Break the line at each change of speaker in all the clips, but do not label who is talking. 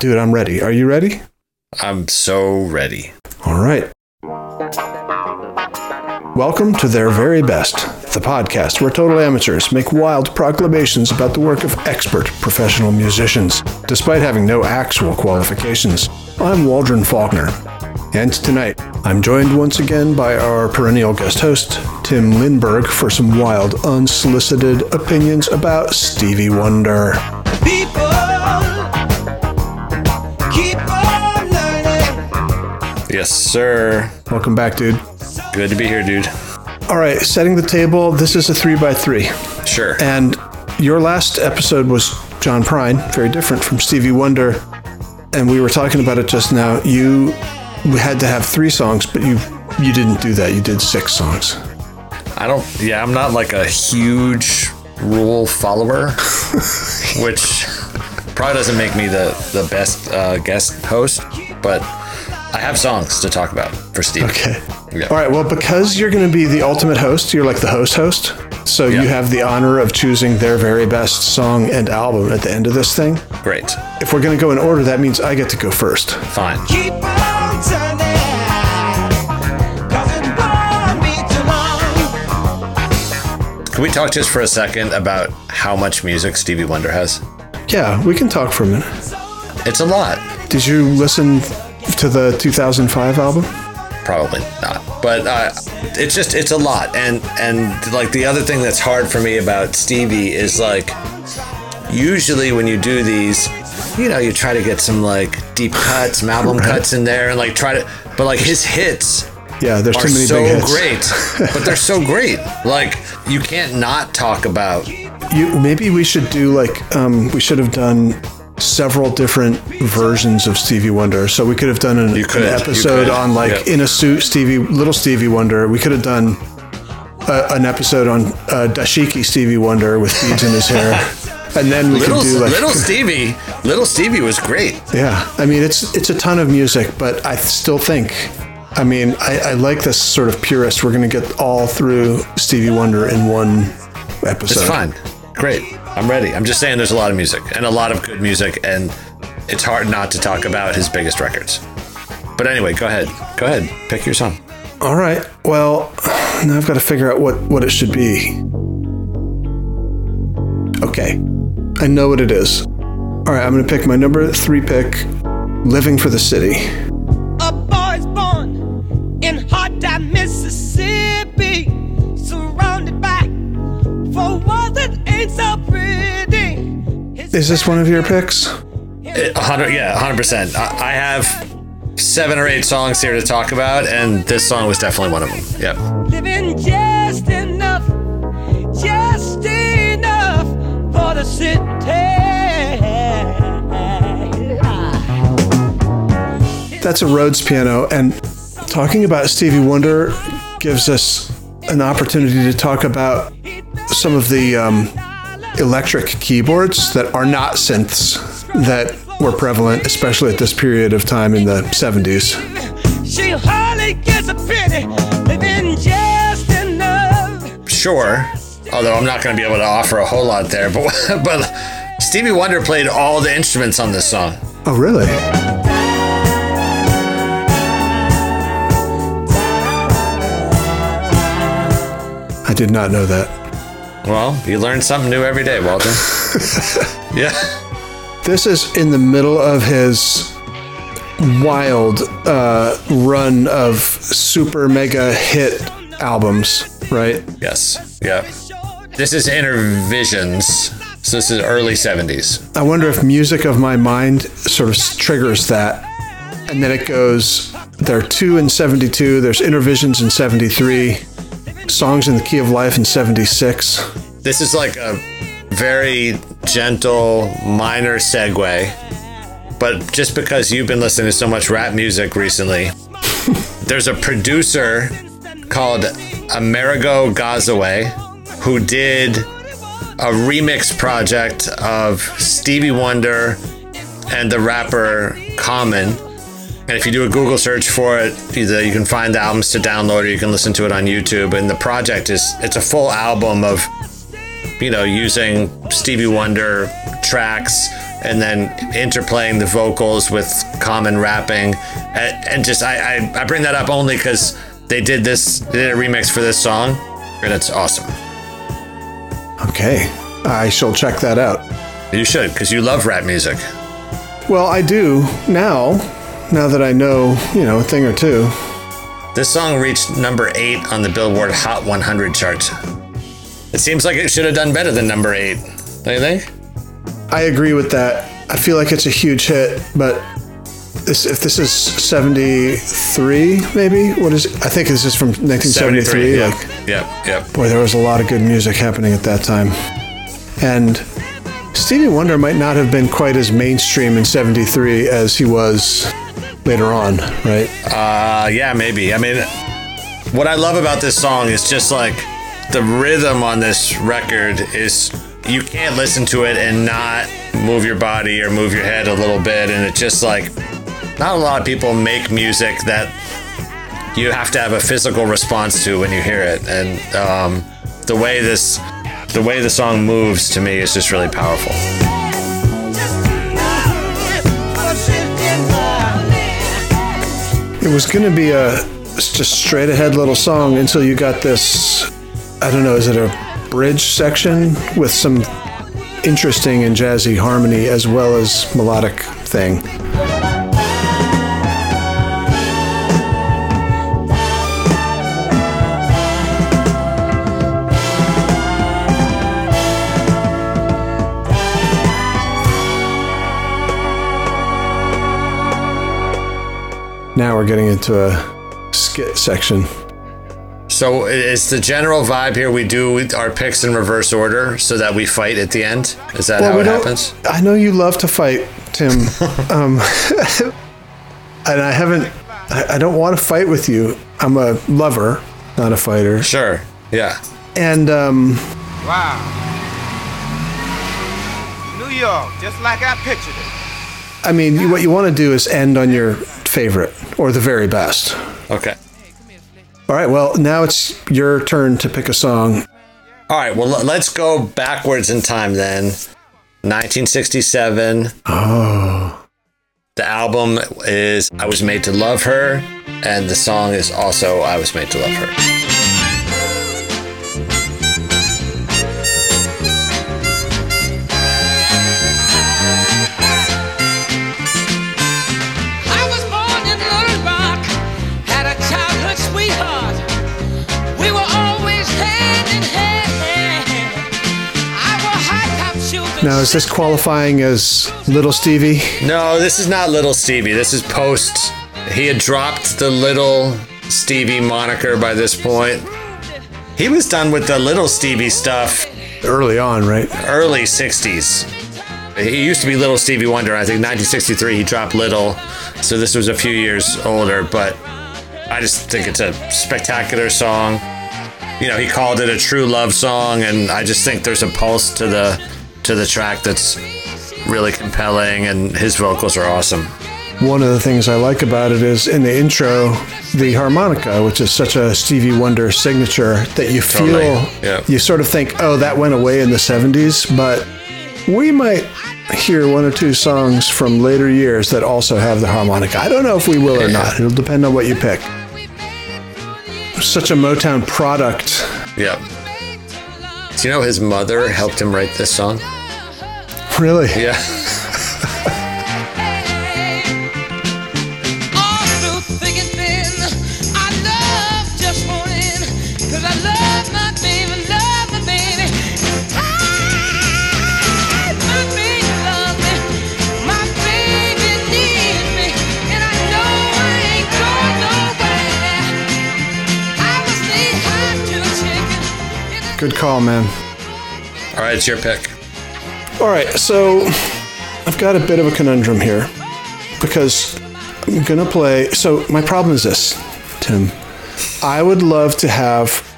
dude, I'm ready. Are you ready?
I'm so ready.
All right. Welcome to Their Very Best, the podcast where total amateurs make wild proclamations about the work of expert professional musicians, despite having no actual qualifications. I'm Waldron Faulkner, and tonight I'm joined once again by our perennial guest host, Tim Linberg, for some wild, unsolicited opinions about Stevie Wonder.
People
Yes, sir.
Welcome back, dude.
Good to be here, dude.
All right, setting the table. This is a three by three.
Sure.
And your last episode was John Prine, very different from Stevie Wonder. And we were talking about it just now. You had to have three songs, but you you didn't do that. You did six songs.
I don't. Yeah, I'm not like a huge rule follower, which probably doesn't make me the the best uh, guest host. But I have songs to talk about for Steve.
Okay.
Yeah.
All right. Well, because you're going to be the ultimate host, you're like the host host. So
Yeah.
you have the honor of choosing their very best song and album at the end of this thing.
Great.
If we're going to go in order, that means I get to go first.
Fine.
Keep on turning. 'Cause it won't be too long.
Can we talk just for a second about how much music Stevie Wonder has?
Yeah, we can talk for a minute.
It's a lot.
Did you listen to the 2005 album?
probably not. But uh, it's just it's a lot. And and like the other thing that's hard for me about stevie is like usually when you do these you know you try to get some like deep cuts some album cuts in there and like try to but like his hits
Yeah, there's
are
too many
so
big hits.
great. But they're so great. Like you can't not talk about
You maybe we should do like um, we should have done several different versions of Stevie Wonder. So we could have done an,
could,
an episode on like
yeah.
in a suit Stevie, little Stevie Wonder. We could have done uh, an episode on uh, Dashiki Stevie Wonder with beads in his hair, and then we
little
could do like
little stevie little stevie was great
Yeah, I mean it's it's a ton of music, but I still think, I mean, I, I like this sort of purist. We're gonna get all through Stevie Wonder in one episode.
It's fine. Great. I'm ready. I'm just saying there's a lot of music and a lot of good music, and it's hard not to talk about his biggest records. But anyway, go ahead. Go ahead. Pick your song.
All right. Well, now I've got to figure out what what it should be. Okay, I know what it is. All right, I'm gonna pick my number three pick, "Living for the City."
A boy's born in hot time, Mississippi, surrounded by four walls that ain't so pretty. His
Is this one of your picks?
Hundred, yeah, hundred percent. I I have seven or eight songs here to talk about, and this song was definitely one of them. Yep.
living just enough, just enough for the city.
That's a Rhodes piano, and talking about Stevie Wonder gives us an opportunity to talk about some of the um, electric keyboards that are not synths that were prevalent, especially at this period of time in the 70s.
She hardly gets a penny, living just enough.
Sure. Although I'm not going to be able to offer a whole lot there, but but Stevie Wonder played all the instruments on this song.
Oh, really? I did not know that.
Well, you learn something new every day, Walter. yeah.
This is in the middle of his wild uh, run of super mega hit albums, right?
Yes. Yeah. This is Innervisions. So this is early 70s.
I wonder if Music of My Mind sort of triggers that. And then it goes, there are two in 72, there's Innervisions in 73, Songs in the Key of Life in 76.
This is like a very gentle, minor segue. But just because you've been listening to so much rap music recently, there's a producer called Amerigo Gazaway who did a remix project of Stevie Wonder and the rapper Common. And if you do a Google search for it, either you can find the albums to download or you can listen to it on YouTube. And the project is it's a full album of you know, using Stevie Wonder tracks, and then interplaying the vocals with common rapping, and, and just I, I I bring that up only because they did this they did a remix for this song, and it's awesome.
Okay, I shall check that out.
You should because you love rap music.
Well, I do now. Now that I know, you know, a thing or two.
This song reached number eight on the Billboard Hot 100 chart. It seems like it should have done better than number eight. Don't you think?
I agree with that. I feel like it's a huge hit, but this, if this is 73, maybe? What is it? I think this is from 1973.
yeah.
Like,
Yep, yep.
boy, there was a lot of good music happening at that time. And Stevie Wonder might not have been quite as mainstream in 73 as he was later on, right?
Uh, yeah, maybe. I mean, what I love about this song is just like the rhythm on this record is you can't listen to it and not move your body or move your head a little bit. And it's just like, not a lot of people make music that you have to have a physical response to when you hear it. And um, the way this, the way the song moves to me is just really powerful.
It was going to be a just straight ahead little song until you got this. I don't know, is it a bridge section with some interesting and jazzy harmony as well as melodic thing? Now we're getting into a skit section.
So it's the general vibe here we do our picks in reverse order so that we fight at the end? Is that how it happens?
I know you love to fight, Tim. um, and I haven't, I, I don't want to fight with you. I'm a lover, not a fighter.
Sure. Yeah.
And um,
Wow. New York, just like I pictured it.
I mean, you, what you want to do is end on your favorite or the very best.
Okay.
All right, well, now it's your turn to pick a song.
All right. Well, let's go backwards in time then. 1967.
Oh,
The album is I Was Made to Love Her, and the song is also I Was Made to Love Her.
Is this qualifying as Little Stevie?
No, this is not Little Stevie. This is post. He had dropped the Little Stevie moniker by this point. He was done with the Little Stevie stuff
Early on, right?
early 60s. He used to be Little Stevie Wonder. I think 1963 he dropped Little. So this was a few years older, but I just think it's a spectacular song. You know, he called it a true love song and I just think there's a pulse to the to the track that's really compelling and his vocals are awesome.
One of the things I like about it is in the intro, the harmonica, which is such a Stevie Wonder signature that you feel,
Totally, yeah.
you sort of think, oh, that went away in the 70s, but we might hear one or two songs from later years that also have the harmonica. I don't know if we will or not. It'll depend on what you pick. Such a Motown product.
Yeah. Do you know his mother helped him write this song?
Really?
Yeah.
Good call, man.
All right, it's your pick.
All right, so I've got a bit of a conundrum here because I'm gonna play. So my problem is this, Tim. I would love to have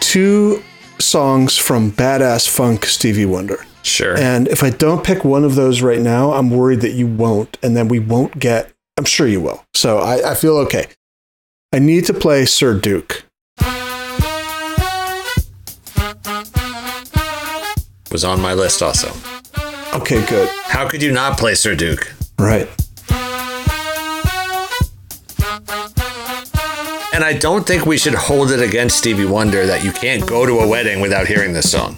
two songs from Badass Funk Stevie Wonder.
Sure.
And if I don't pick one of those right now, I'm worried that you won't, and then we won't get. I'm sure you will. So I, I feel okay. I need to play Sir Duke.
Was on my list also.
Okay, good.
How could you not play Sir Duke?
Right.
And I don't think we should hold it against Stevie Wonder that you can't go to a wedding without hearing this song.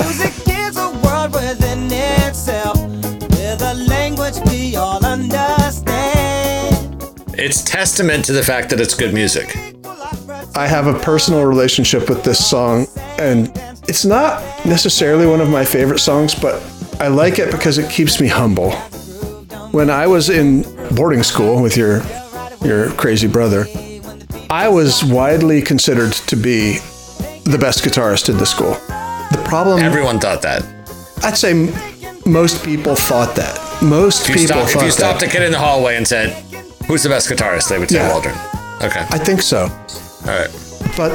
Music is a world within itself, with a language we all understand.
It's testament to the fact that it's good music.
I have a personal relationship with this song, and it's not necessarily one of my favorite songs, but I like it because it keeps me humble. When I was in boarding school with your your crazy brother, I was widely considered to be the best guitarist in the school. The problem,
Everyone thought that.
I'd say, m- most people thought that. Most people
if you stopped
that.
a kid in the hallway and said, Who's the best guitarist? They would say
Yeah.
Waldron. Okay.
I think so.
All right.
But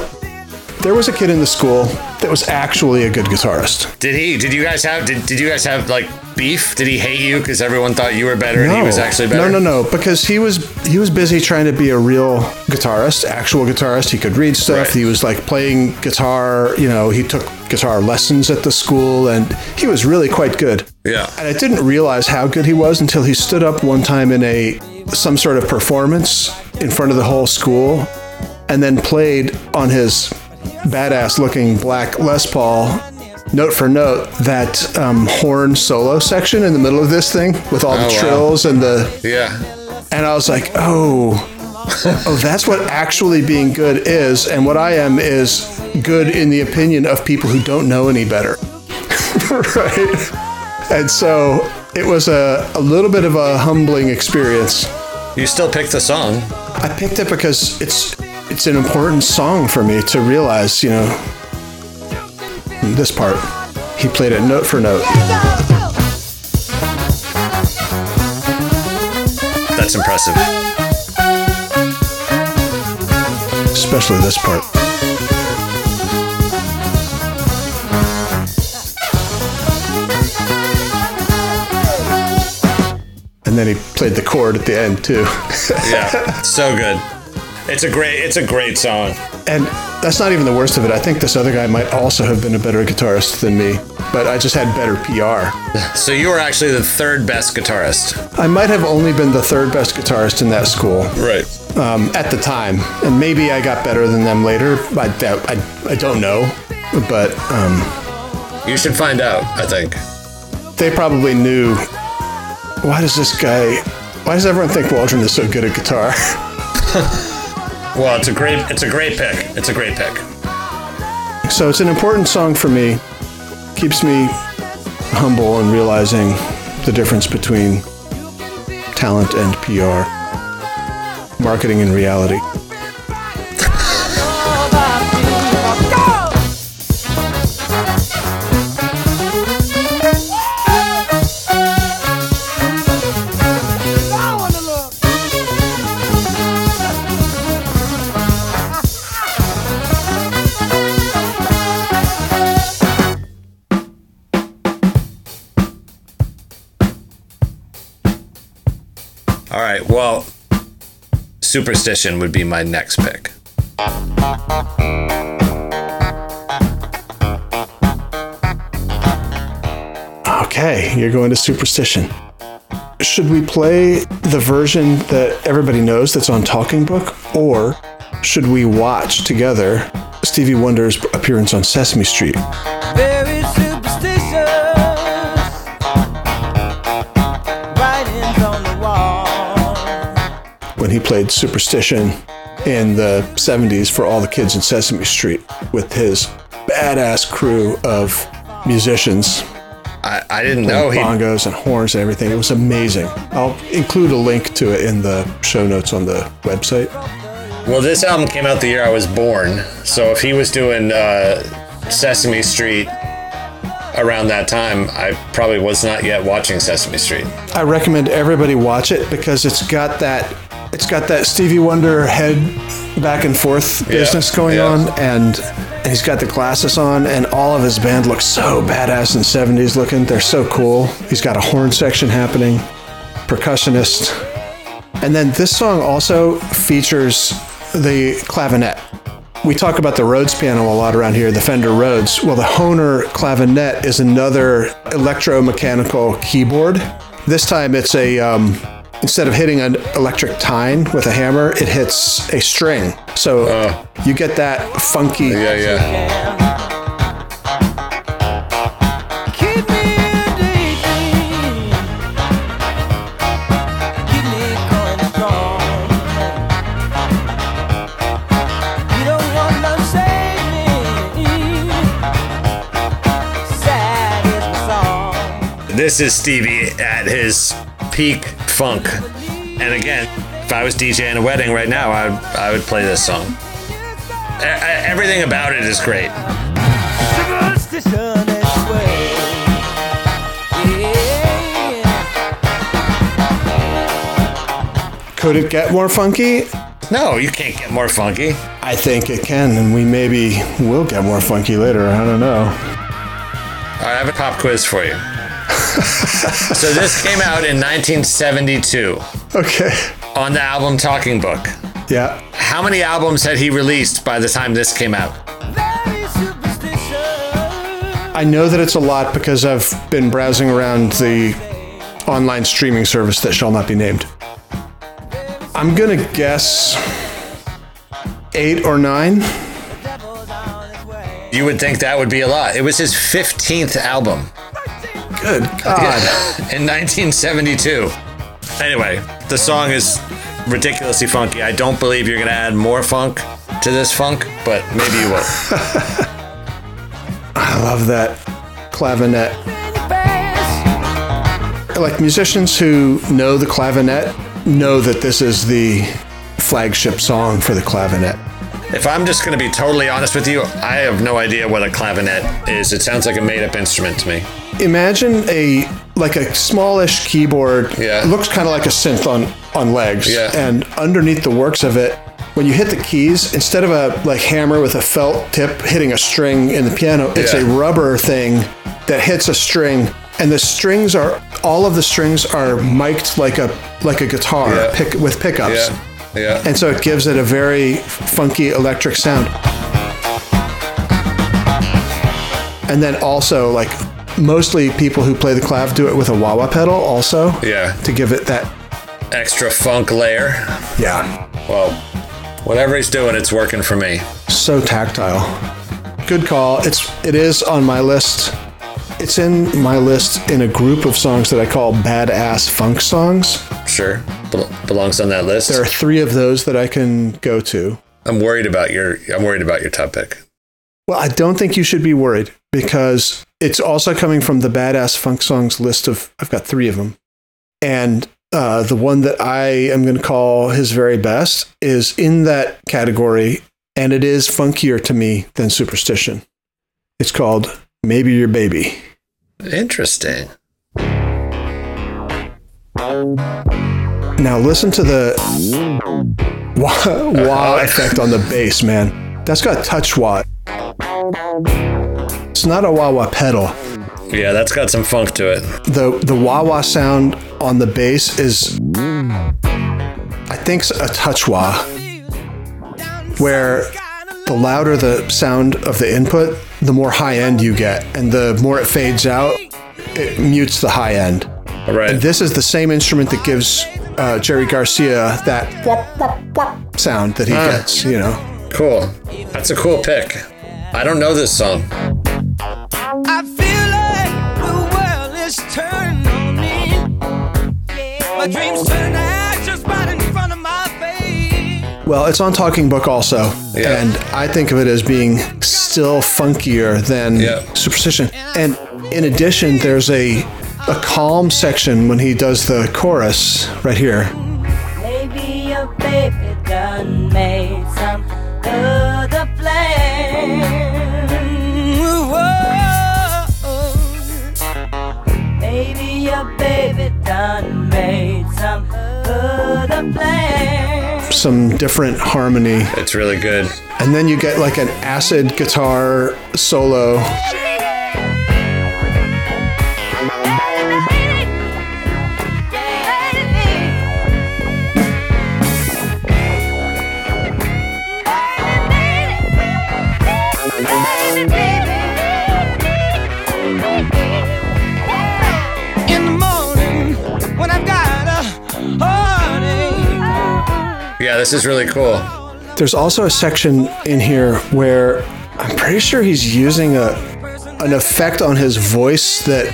there was a kid in the school that was actually a good guitarist.
Did he? Did you guys have? Did, did you guys have like beef? Did he hate you because everyone thought you were better and he was actually better?
No, no, no. Because he was he was busy trying to be a real guitarist, actual guitarist. He could read stuff.
Right.
He was like playing guitar. You know, he took guitar lessons at the school, and he was really quite good.
Yeah.
And I didn't realize how good he was until he stood up one time in a some sort of performance in front of the whole school, and then played on his badass looking black Les Paul. Note for note, that um, horn solo section in the middle of this thing with all the
Oh, wow.
trills and the
Yeah.
and I was like, oh, oh, that's what actually being good is. And what I am is good in the opinion of people who don't know any better. right? And so it was a, a little bit of a humbling experience.
You still picked the song.
I picked it because it's it's an important song for me to realize, you know, this part. He played it note for note.
That's impressive.
especially this part. And then he played the chord at the end too.
Yeah. so good. It's a great. It's a great song.
and that's not even the worst of it. I think this other guy might also have been a better guitarist than me, but I just had better PR.
So you were actually the third best guitarist.
I might have only been the third best guitarist in that school
Right.
um, at the time, and maybe I got better than them later. I doubt. I, I don't know, but um,
You should find out. I think.
they probably knew. Why does this guy? Why does everyone think Waldron is so good at guitar?
Well, it's a great. It's a great pick. It's a great pick.
So it's an important song for me. Keeps me humble and realizing the difference between talent and PR, marketing and reality.
Well, superstition would be my next pick.
Okay, you're going to Superstition. Should we play the version that everybody knows that's on Talking Book, or should we watch together Stevie Wonder's appearance on Sesame Street? He played Superstition in the 70s for all the kids in Sesame Street with his badass crew of musicians,
I, I didn't know he.
bongos and horns and everything. It was amazing. I'll include a link to it in the show notes on the website.
Well, this album came out the year I was born, so if he was doing uh, Sesame Street around that time, I probably was not yet watching Sesame Street.
I recommend everybody watch it because it's got that it's got that Stevie Wonder head back and forth business going
yeah.
on and and he's got the glasses on and all of his band looks so badass and 70s looking. They're so cool. He's got a horn section happening, percussionist. And then this song also features the clavinet. we talk about the Rhodes piano a lot around here, the Fender Rhodes. Well, the Hohner clavinet is another electromechanical keyboard. This time it's a, um, instead of hitting an electric tine with a hammer, it hits a string. So uh. you get that funky.
Yeah, yeah.
Keep me daydream. Keep me going strong. You don't want to save me. Sad is the song.
This is Stevie at his peak funk. And again, if I was DJing a wedding right now, I would, I would play this song. E- everything about it is great.
Superstition is way. Yeah.
Could it get more funky?
No, you can't get more funky.
I think it can, and we maybe will get more funky later. I don't know.
I have a pop quiz for you. so this came out in 1972
Okay.
on the album Talking Book.
Yeah.
How many albums had he released by the time this came out?
I know that it's a lot because I've been browsing around the online streaming service that shall not be named. I'm going to guess eight or nine.
You would think that would be a lot. It was his 15th album
Good God.
in 1972. Anyway, the song is ridiculously funky. I don't believe you're going to add more funk to this funk, but maybe you will.
I love that clavinet. Like musicians who know the clavinet know that this is the flagship song for the clavinet.
If I'm just going to be totally honest with you, I have no idea what a clavinet is. It sounds like a made up instrument to me.
Imagine a like a smallish keyboard.
Yeah.
It looks kind of like a synth on on legs.
Yeah.
And underneath the works of it, when you hit the keys, instead of a like hammer with a felt tip hitting a string in the piano, it's
Yeah.
a rubber thing that hits a string, and the strings are all of the strings are mic'd like a like a guitar
Yeah.
pick with pickups.
Yeah. Yeah.
And so it gives it a very funky electric sound. And then also, like, mostly people who play the clav do it with a wah wah pedal also.
Yeah.
To give it that,
Extra funk layer.
yeah,
Well, whatever he's doing, it's working for me.
so tactile. Good call. It's it is on my list. It's in my list in a group of songs that I call badass funk songs.
Sure. Bel- belongs on that list.
There are three of those that I can go to.
I'm worried about your I'm worried about your top pick.
Well, I don't think you should be worried because it's also coming from the badass funk songs list of I've got three of them, and uh, the one that I am going to call his very best is in that category, and it is funkier to me than Superstition. It's called Maybe Your Baby.
Interesting.
Now listen to the wow, wow effect on the bass, man. That's got touch wah. It's not a wah wah pedal.
Yeah, that's got some funk to it.
the the wah wah sound on the bass is I think a touch wah where the louder the sound of the input the more high end you get and the more it fades out it mutes the high end
All right.
and this is the same instrument that gives uh, Jerry Garcia that sound that he gets you know
cool. That's a cool pick. I don't know this song.
I feel like the world is turning on me. My dreams turn to ashes right in front of my face.
Well, it's on Talking Book also,
Yeah.
and I think of it as being still funkier than
Yeah.
Superstition. And in addition, there's a a calm section when he does the chorus right here.
Maybe your baby done made some other Some
different harmony,
It's really good.
and then you get like an acid guitar solo.
This is really cool.
There's also a section in here where I'm pretty sure he's using a an effect on his voice that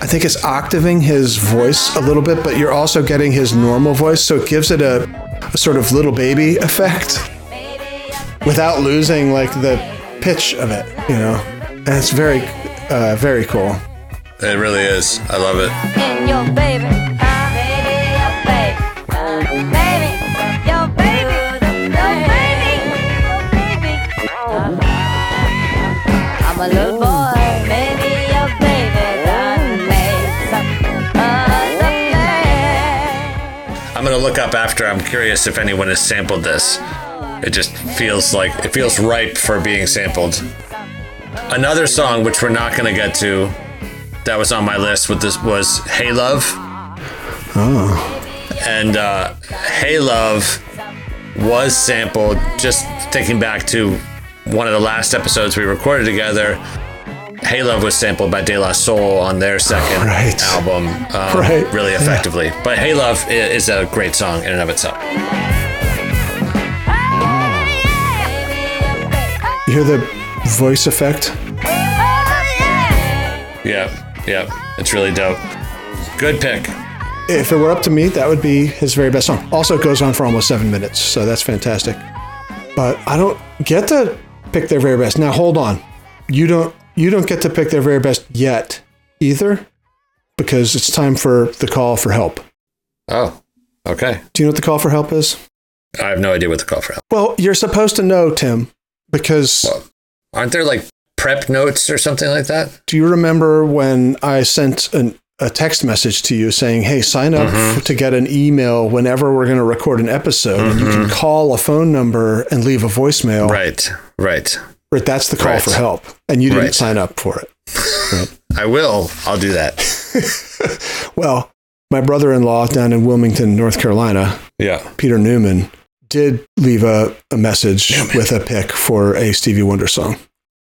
I think is octaving his voice a little bit, but you're also getting his normal voice, so it gives it a, a sort of little baby effect without losing like the pitch of it, you know. And it's very, uh, very cool.
It really is. I love it.
Plans.
I'm gonna look up after. I'm curious if anyone has sampled this. It just feels like it feels ripe for being sampled. Another song which we're not gonna get to that was on my list with this was Hey Love. Oh. And uh, Hey Love was sampled. Just thinking back to one of the last episodes we recorded together. Hey Love was sampled by De La Soul on their second
Right.
album, um,
Right.
really effectively. But Hey Love is a great song in and of itself.
You hear the voice effect?
Yeah, yeah, it's really dope. Good pick.
If it were up to me, that would be his very best song. Also, it goes on for almost seven minutes, so that's fantastic. But I don't get to pick their very best. Now, hold on. You don't. You don't get to pick their very best yet, either, because it's time for the call for help.
Oh, okay.
Do you know what the call for help is?
I have no idea what the call for help.
Well, you're supposed to know, Tim, because well,
Aren't there like prep notes or something like that?
do you remember when I sent an, a text message to you saying, "Hey, sign up
Mm-hmm.
to get an email whenever we're going to record an episode, and you can call a phone number and leave a voicemail."
Right, right.
Right, that's the call
Right.
for help, and you didn't
Right.
sign up for it.
I will. I'll do that.
Well, my brother-in-law down in Wilmington, North Carolina,
Yeah.
Peter Newman, did leave a, a message with a pick for a Stevie Wonder song.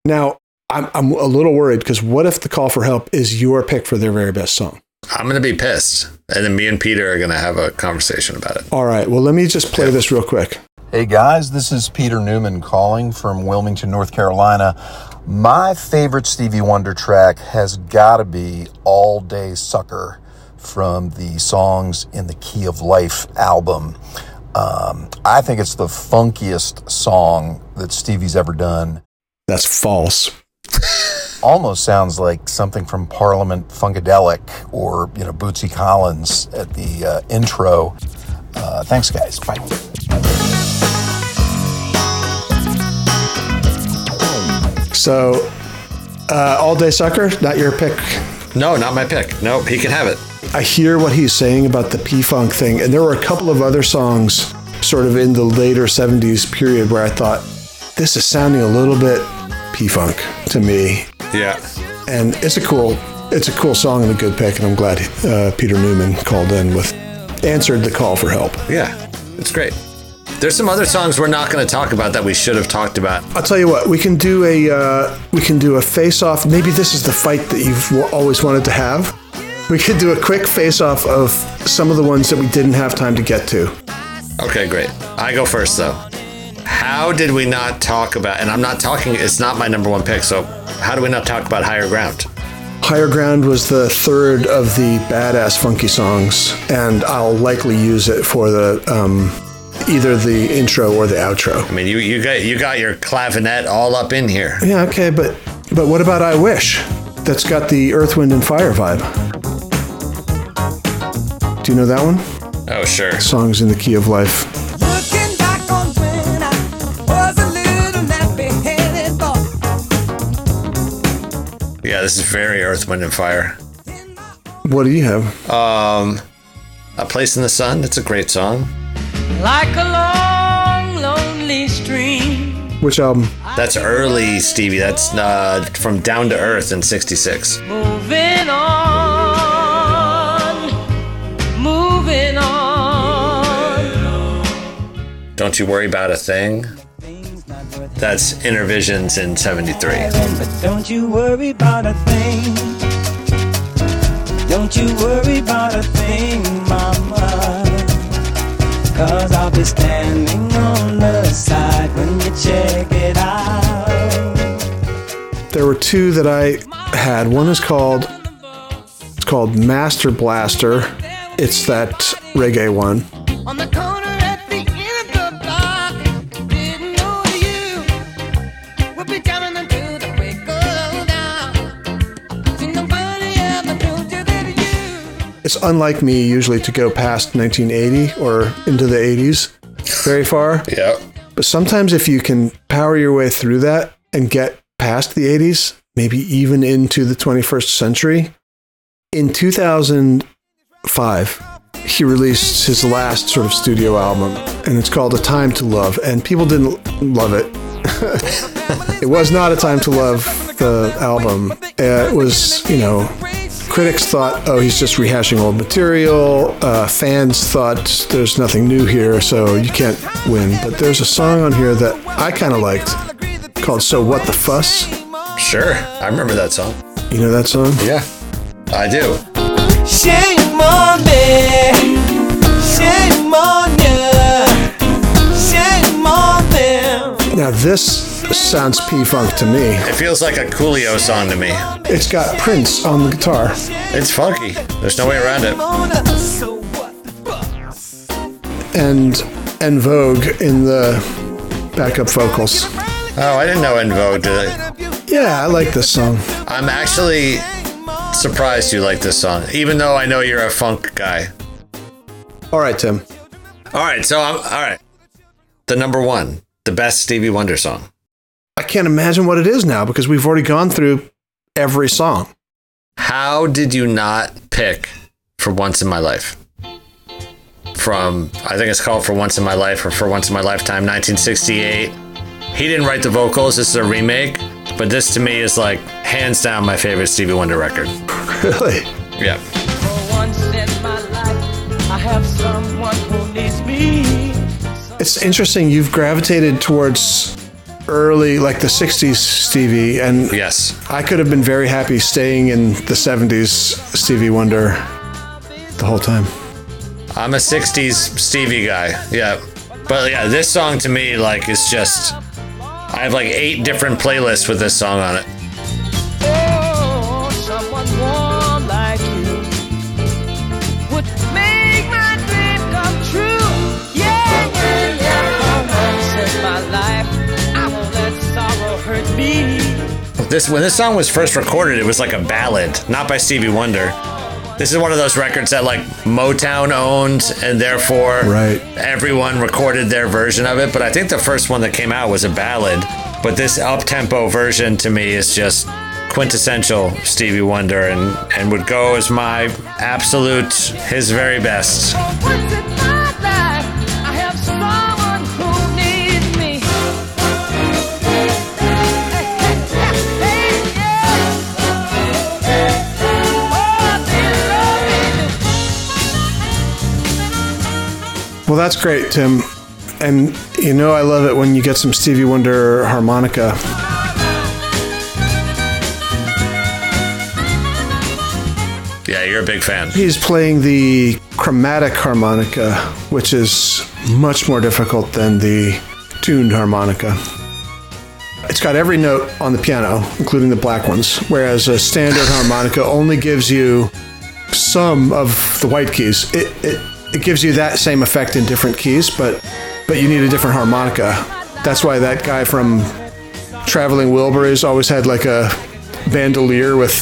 Now, I'm, I'm a little worried because what if the call for help is your pick for their very best song?
I'm gonna be pissed, and then me and Peter are gonna have a conversation about it.
All right, well, let me just play this real quick.
Hey guys, this is Peter Newman calling from Wilmington, North Carolina. My favorite Stevie Wonder track has got to be All Day Sucker from the Songs in the Key of Life album. Um, I think it's the funkiest song that Stevie's ever done.
That's false.
Almost sounds like something from Parliament Funkadelic or, you know, Bootsy Collins at the uh, intro. Uh, thanks, guys. Bye.
So, uh, All Day Sucker, not your pick.
No, not my pick. No, he can have it.
I hear what he's saying about the P Funk thing, and there were a couple of other songs sort of in the later 70s period where I thought, this is sounding a little bit P Funk to me.
Yeah.
And it's a cool, it's a cool song and a good pick, and I'm glad uh, Peter Newman called in with, answered the call for help.
Yeah. It's great. There's some other songs we're not going to talk about that we should have talked about.
I'll tell you what, we can do a, uh, we can do a face off. Maybe this is the fight that you've w- always wanted to have. We could do a quick face off of some of the ones that we didn't have time to get to.
Okay, great. I go first though. How did we not talk about? And I'm not talking. It's not my number one pick. So how do we not talk about Higher Ground?
Higher Ground was the third of the badass funky songs, and I'll likely use it for the um, either the intro or the outro.
I mean, you you got you got your clavinet all up in here.
Yeah, okay, but but what about I Wish? That's got the Earth, Wind, and Fire vibe. Do you know that one?
Oh sure.
Songs in the Key of Life.
Looking back on when I was a little nappy-headed boy.
Yeah, this is very Earth, Wind, and Fire.
What do you have?
Um, A Place in the Sun. That's a great song.
Like a long, lonely stream.
Which album?
That's early Stevie. That's uh, from Down to Earth in '66.
Moving on, moving on.
Don't you worry about a thing. That's Innervisions in '73.
But don't you worry about a thing. Don't you worry about a thing, mama. Cause I'll be standing
on the side when you check it out.
There were two that I had. One is called it's called Master Blaster. It's that reggae one. It's unlike me usually to go past 1980 or into the 80s very far.
Yep.
But sometimes if you can power your way through that and get past the 80s, maybe even into the 21st century, in 2005, he released his last sort of studio album, and it's called A Time to Love, and people didn't love it. it was not A Time to Love, the album. It was, you know, critics thought, oh, he's just rehashing old material. Uh, fans thought there's nothing new here, so you can't win. But there's a song on here that I kind of liked called So What the Fuss.
Sure. I remember that song.
You know that song?
Yeah. I do.
Shame on me, shame on you, shame on them.
Now, this sounds P Funk to me.
It feels like a Coolio song to me.
It's got Prince on the guitar.
It's funky. There's no way around it.
And En Vogue in the backup vocals.
Oh, I didn't know En Vogue did it.
Yeah, I like this song.
I'm actually surprised you like this song, even though I know you're a funk guy.
All right, Tim.
All right, so I'm all right. The number one, the best Stevie Wonder song.
I can't imagine what it is now because we've already gone through every song.
How did you not pick for Once in My Life? From, I think it's called For Once in My Life or For Once in My Lifetime, 1968. He didn't write the vocals, this is a remake, but this to me is like hands down my favorite Stevie Wonder record.
Really?
Yeah.
For once in my life, have someone who needs me.
It's interesting. You've gravitated towards early, like the 60s Stevie, and
Yes.
I could have been very happy staying in the 70s Stevie Wonder the whole time.
I'm a 60s Stevie guy. Yeah. But yeah, this song to me, like, is just. I have like eight different playlists with this song on it. This when this song was first recorded, it was like a ballad, not by Stevie Wonder. This is one of those records that like Motown owned, and therefore
Right.
everyone recorded their version of it. But I think the first one that came out was a ballad. But this up tempo version to me is just quintessential Stevie Wonder, and and would go as my absolute his very best.
Well, that's great, Tim. And you know, I love it when you get some Stevie Wonder harmonica.
Yeah, you're a big fan.
He's playing the chromatic harmonica, which is much more difficult than the tuned harmonica. It's got every note on the piano, including the black ones, whereas a standard harmonica only gives you some of the white keys. It, it, it gives you that same effect in different keys, but but you need a different harmonica. That's why that guy from Traveling Wilburys always had like a bandolier with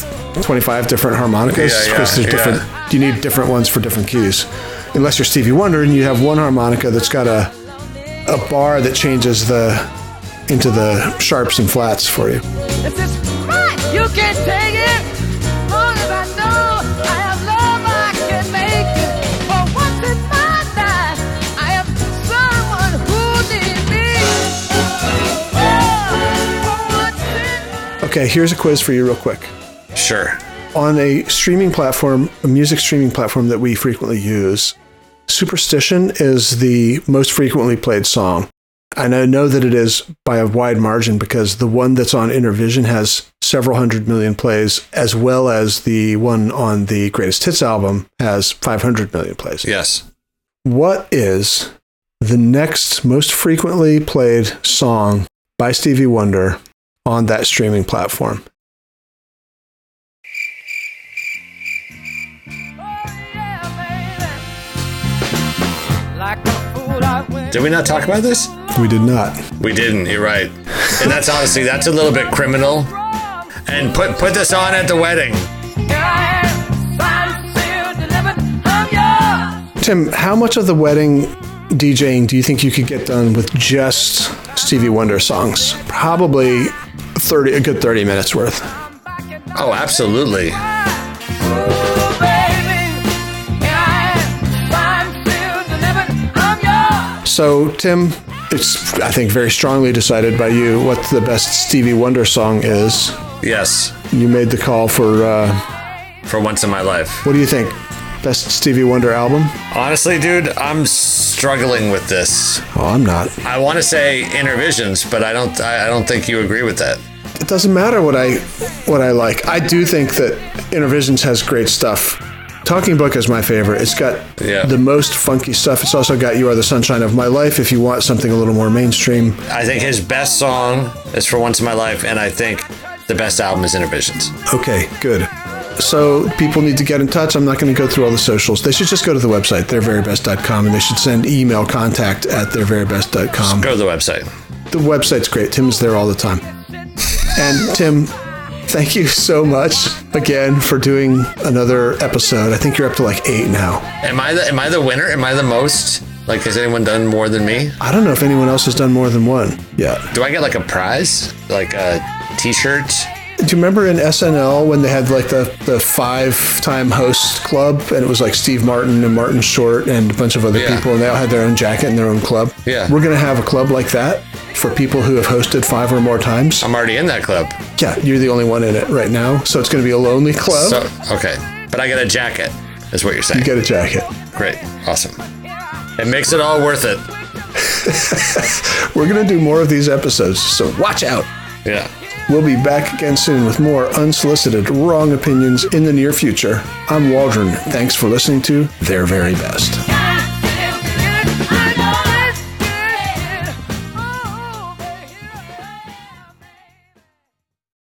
25 different harmonicas
Yeah, yeah,
because there's
yeah.
different you need different ones for different keys. Unless you're Stevie Wonder and you have one harmonica that's got a a bar that changes the into the sharps and flats for you.
This is. You can take it.
Okay, here's a quiz for you real quick.
Sure.
On a streaming platform, a music streaming platform that we frequently use, Superstition is the most frequently played song. And I know that it is by a wide margin because the one that's on Innervision has several hundred million plays, as well as the one on the Greatest Hits album has 500 million plays.
Yes.
What is the next most frequently played song by Stevie Wonder on that streaming platform.
Like a fool, I went.
Did we not talk about this?
We did not.
We didn't. You're right. And that's honestly that's a little bit criminal. And put put this on at the wedding.
Here I am, signed, sealed, delivered. I'm yours.
Tim, how much of the wedding DJing do you think you could get done with just Stevie Wonder songs? Probably 30 a good 30 minutes worth.
Oh, absolutely.
Ooh, baby. Here I am, signed, sealed, delivered. I'm yours.
So, Tim, it's I think very strongly decided by you what the best Stevie Wonder song is.
Yes.
You made the call for uh,
For once in my life.
what do you think? Best Stevie Wonder album?
Honestly, dude, I'm struggling with this.
Oh, I'm not.
I want to say Innervisions, but I don't. I don't think you agree with that.
It doesn't matter what I what I like. I do think that Innervisions has great stuff. Talking Book is my favorite. It's got
Yeah.
the most funky stuff. It's also got You Are the Sunshine of My Life if you want something a little more mainstream.
I think his best song is For Once in My Life, and I think the best album is Innervisions.
Okay, good. So people need to get in touch. I'm not going to go through all the socials. They should just go to the website, theirverybest.com, and they should send email contact at theirverybest.com.
Go to the website.
The website's great. Tim's there all the time. And Tim, thank you so much again for doing another episode. I think you're up to like eight now.
Am I the Am I the winner? Am I the most? Like, has anyone done more than me?
I don't know if anyone else has done more than one yet.
Do I get like a prize, like a T-shirt?
Do you remember in SNL when they had like the, the five time host club and it was like Steve Martin and Martin Short and a bunch of other
Yeah.
people and they all had their own jacket and their own club?
Yeah.
We're going to have a club like that for people who have hosted five or more times.
I'm already in that club.
yeah, you're the only one in it right now. So it's going to be a lonely club.
So okay, but I get a jacket. Is what you're saying?
you get a jacket.
Great, awesome. It makes it all worth it.
We're going to do more of these episodes, so watch out.
Yeah.
We'll be back again soon with more unsolicited, wrong opinions in the near future. I'm Waldron. Thanks for listening to Their Very Best.